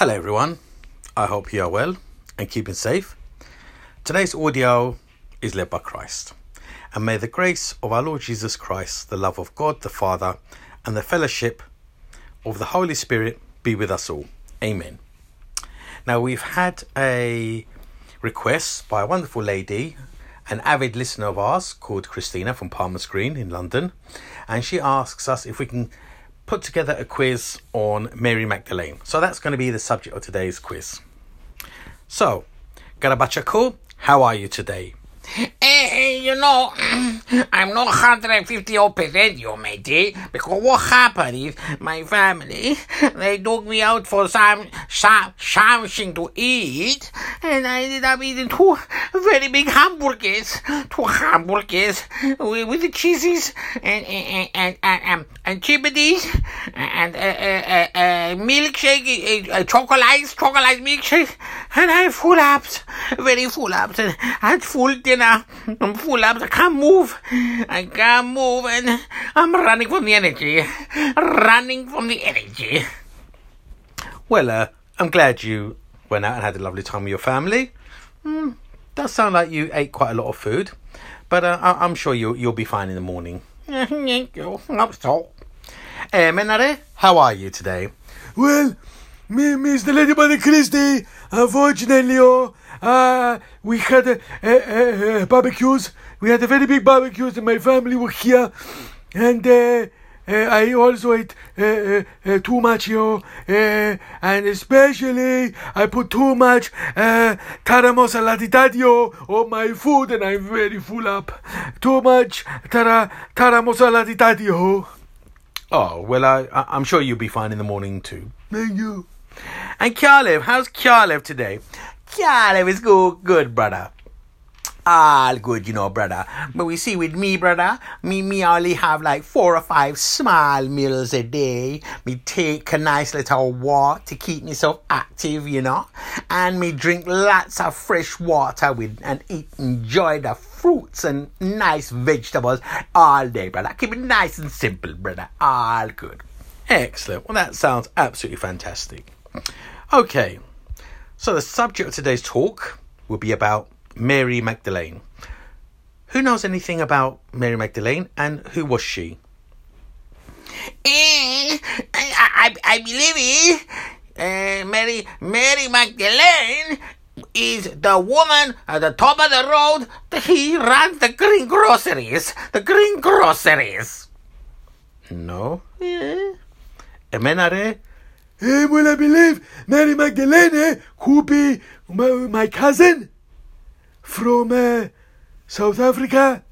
Hello, everyone. I hope you are well and keeping safe. Today's audio is led by Christ. And may the grace of our Lord Jesus Christ, the love of God the Father, and the fellowship of the Holy Spirit be with us all. Amen. Now, we've had a request by a wonderful lady, an avid listener of ours called Christina from Palmer's Green in London, and she asks us if we can put together a quiz on Mary Magdalene. So that's going to be the subject of today's quiz. So, Garabachako, how are you today? Eh, you know, I'm not 150 percent you, matey, because what happened is my family, they took me out for some, some something to eat, and I ended up eating two very big hamburgers, two hamburgers with, with the cheeses and and and and, and, and chippities and uh, uh, uh, uh, milkshake, uh, uh, chocolate, chocolate milkshake, and I full ups, very full ups, and full dinner. I'm full up. I can't move. I can't move, and I'm running from the energy. Running from the energy. Well, uh, I'm glad you went out and had a lovely time with your family. Mm, does sound like you ate quite a lot of food, but uh, I- I'm sure you'll, you'll be fine in the morning. Thank you. I'm so. Eh, Menare, how are you today? Well, me, Mr. Ladybody Christie, unfortunately, oh, uh, we had a, a, a, barbecues. We had a very big barbecues, and my family were here, and uh, uh, I also ate uh, uh, uh, too much, yo, and especially I put too much uh, taramosa latitadio on my food, and I'm very full up. Too much tara taramosa latitadio. Oh, well, I- I'm sure you'll be fine in the morning too. Thank you. And Kyalev, how's Kyalev today? Kyalev is good, good, brother. All good, you know, brother. But we see with me, brother, me, me only have like four or five small meals a day. Me take a nice little walk to keep myself active, you know. And me drink lots of fresh water with and eat, enjoy the fruits and nice vegetables all day, brother. Keep it nice and simple, brother. All good. Excellent. Well, that sounds absolutely fantastic. Okay, so the subject of today's talk will be about Mary Magdalene. Who knows anything about Mary Magdalene and who was she? Eh, I, I, I believe it. Uh, Mary, Mary Magdalene is the woman at the top of the road. He runs the green groceries. The green groceries. No. Yeah. Emenare? Eh, well, I believe Mary Magdalene could be my, my cousin from uh, South Africa.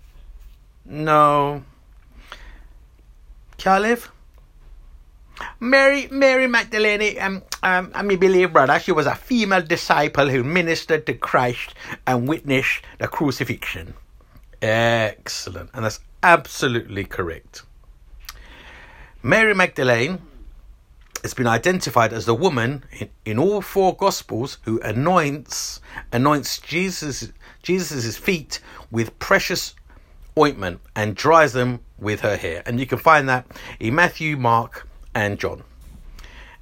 No. Kyalev? Mary, Mary Magdalene, um, um, I mean, believe, brother, she was a female disciple who ministered to Christ and witnessed the crucifixion. Excellent. And that's absolutely correct. Mary Magdalene has been identified as the woman in, in all four gospels who anoints anoints Jesus Jesus's feet with precious ointment and dries them with her hair. And you can find that in Matthew, Mark, and John.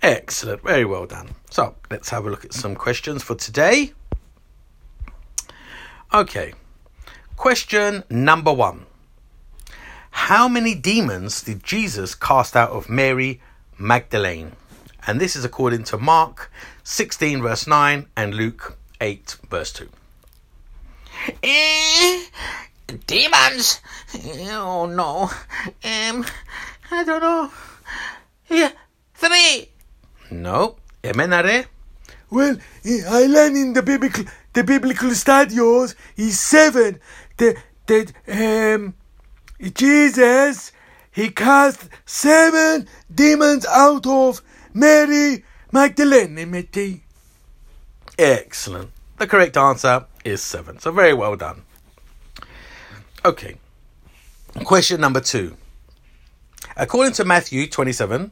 Excellent. Very well done. So let's have a look at some questions for today. Okay. Question number one. How many demons did Jesus cast out of Mary Magdalene? And this is according to Mark 16, verse 9, and Luke 8, verse 2. Eh, demons? Oh no. Um, I don't know. Yeah, three. No. Emenare? Well, I learned in the biblical the biblical studios is seven. The the um Jesus he cast seven demons out of Mary Magdalene. Excellent. The correct answer is 7. So very well done. Okay. Question number 2. According to Matthew 27,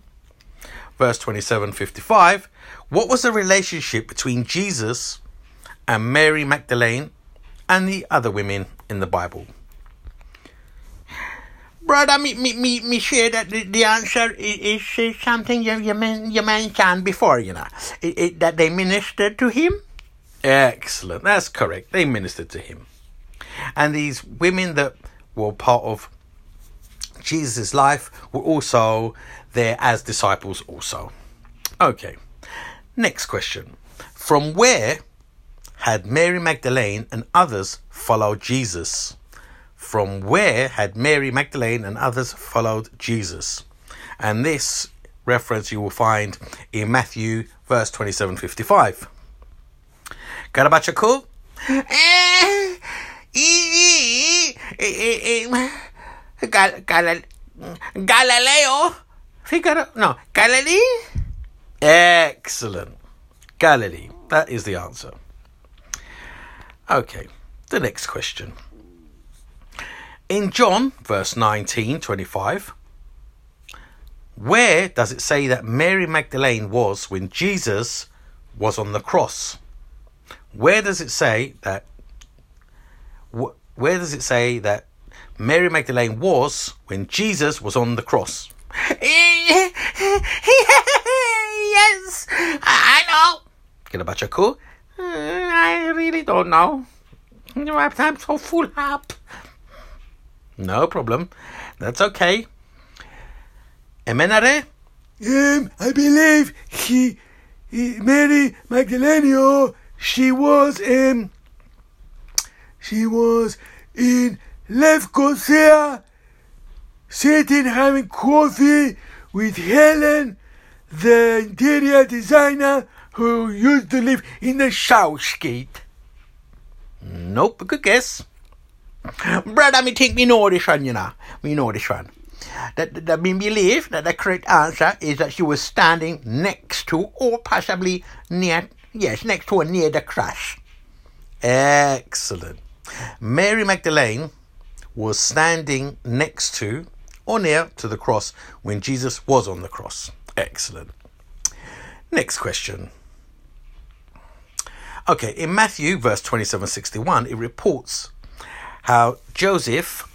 verse 27 55, what was the relationship between Jesus and Mary Magdalene and the other women in the Bible? Brother, me, me, me, me share that the, the answer is, is something you, you, men, you mentioned before, you know, it, it, that they ministered to him. Excellent. That's correct. They ministered to him. And these women that were part of Jesus' life were also there as disciples, also. Okay. Next question. From where had Mary Magdalene and others followed Jesus? From where had Mary Magdalene and others followed Jesus? And this reference you will find in Matthew verse 27 55. Got cool? Eh, Gal- Gal- Galileo? Figaro? No, Galilee? Excellent. Galilee. That is the answer. Okay, the next question. In John, verse 19, 25, where does it say that Mary Magdalene was when Jesus was on the cross? Where does it say that? Where does it say that Mary Magdalene was when Jesus was on the cross? Yes, I know. Get your cool? Uh, I really don't know, I'm so full up. No problem. That's okay. Emenare? Um, I believe he, he Mary Magdalene, she was um, she was in Lefkosia, sitting having coffee with Helen, the interior designer who used to live in the Southgate. Nope, good guess. Brother, me think me know this one, you know. Me know this one. That, that, me believe that the correct answer is that she was standing next to, or possibly near, yes, next to or near the cross. Excellent. Mary Magdalene was standing next to or near to the cross when Jesus was on the cross. Excellent. Next question. Okay, in Matthew, verse 27 61, it reports how Joseph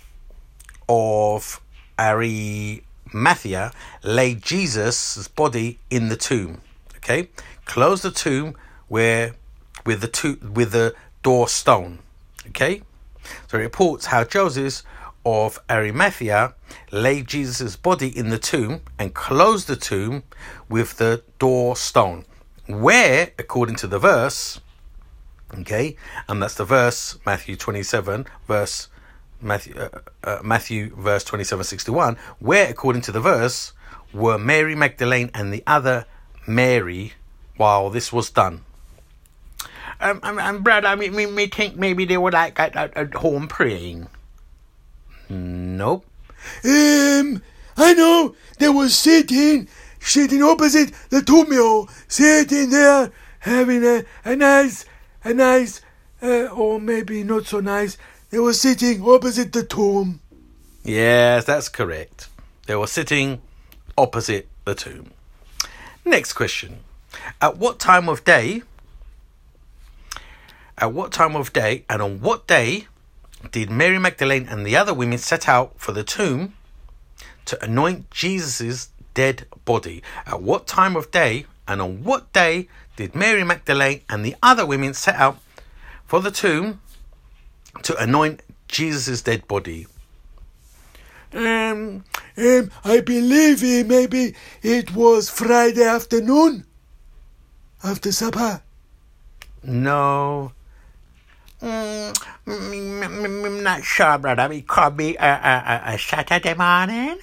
of Arimathea laid Jesus' body in the tomb. Okay, closed the tomb where with the with the door stone. Okay, so it reports how Joseph of Arimathea laid Jesus' body in the tomb and closed the tomb with the door stone. Where, according to the verse, okay, and that's the verse Matthew twenty-seven, verse Matthew, uh, uh, Matthew verse twenty-seven, sixty-one, where, according to the verse, were Mary Magdalene and the other Mary while this was done. Um, um, um, brother, me, me, me think maybe they were like at, at, at home praying. Nope. Um, I know they were sitting, sitting opposite the tomb, sitting there having a, a nice, a nice, uh, or maybe not so nice. They were sitting opposite the tomb. Yes, that's correct. They were sitting opposite the tomb. Next question. At what time of day? At what time of day and on what day did Mary Magdalene and the other women set out for the tomb to anoint Jesus' dead body? At what time of day and on what day did Mary Magdalene and the other women set out for the tomb to anoint Jesus' dead body? Um, um, I believe it, maybe it was Friday afternoon after supper. No. Mm, mm, mm, mm, I'm not sure, brother. It could be a, a, a, a Saturday morning.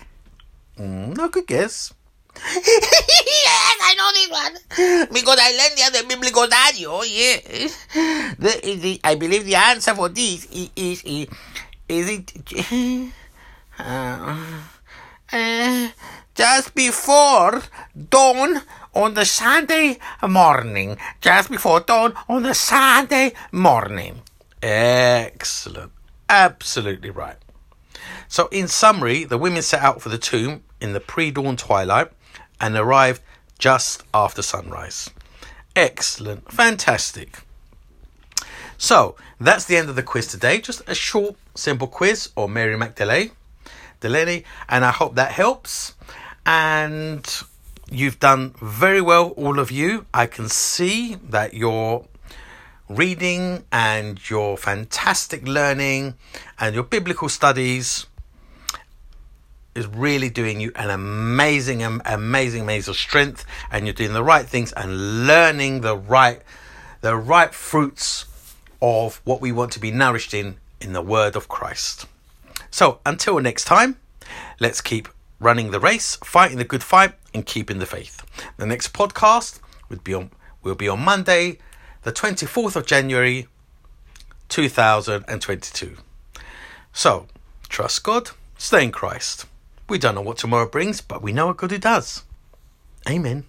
Mm, no good guess. yes, I know this one. Because I learned the other biblical audio, yes. The, the, I believe the answer for this is, is, is, is it uh, uh, just before dawn on the Sunday morning. Just before dawn on the Sunday morning. Excellent. Absolutely right. So, in summary, the women set out for the tomb in the pre dawn twilight and arrived just after sunrise. Excellent. Fantastic. So, that's the end of the quiz today. Just a short, simple quiz on Mary Magdalene. Delaney, and I hope that helps. And you've done very well, all of you. I can see that you're reading and your fantastic learning and your biblical studies is really doing you an amazing, amazing, amazing strength, and you're doing the right things and learning the right, the right fruits of what we want to be nourished in in the Word of Christ. So until next time, let's keep running the race, fighting the good fight, and keeping the faith. The next podcast would be on will be on Monday, the 24th of January, 2022. So, trust God, stay in Christ. We don't know what tomorrow brings, but we know what good it does. Amen.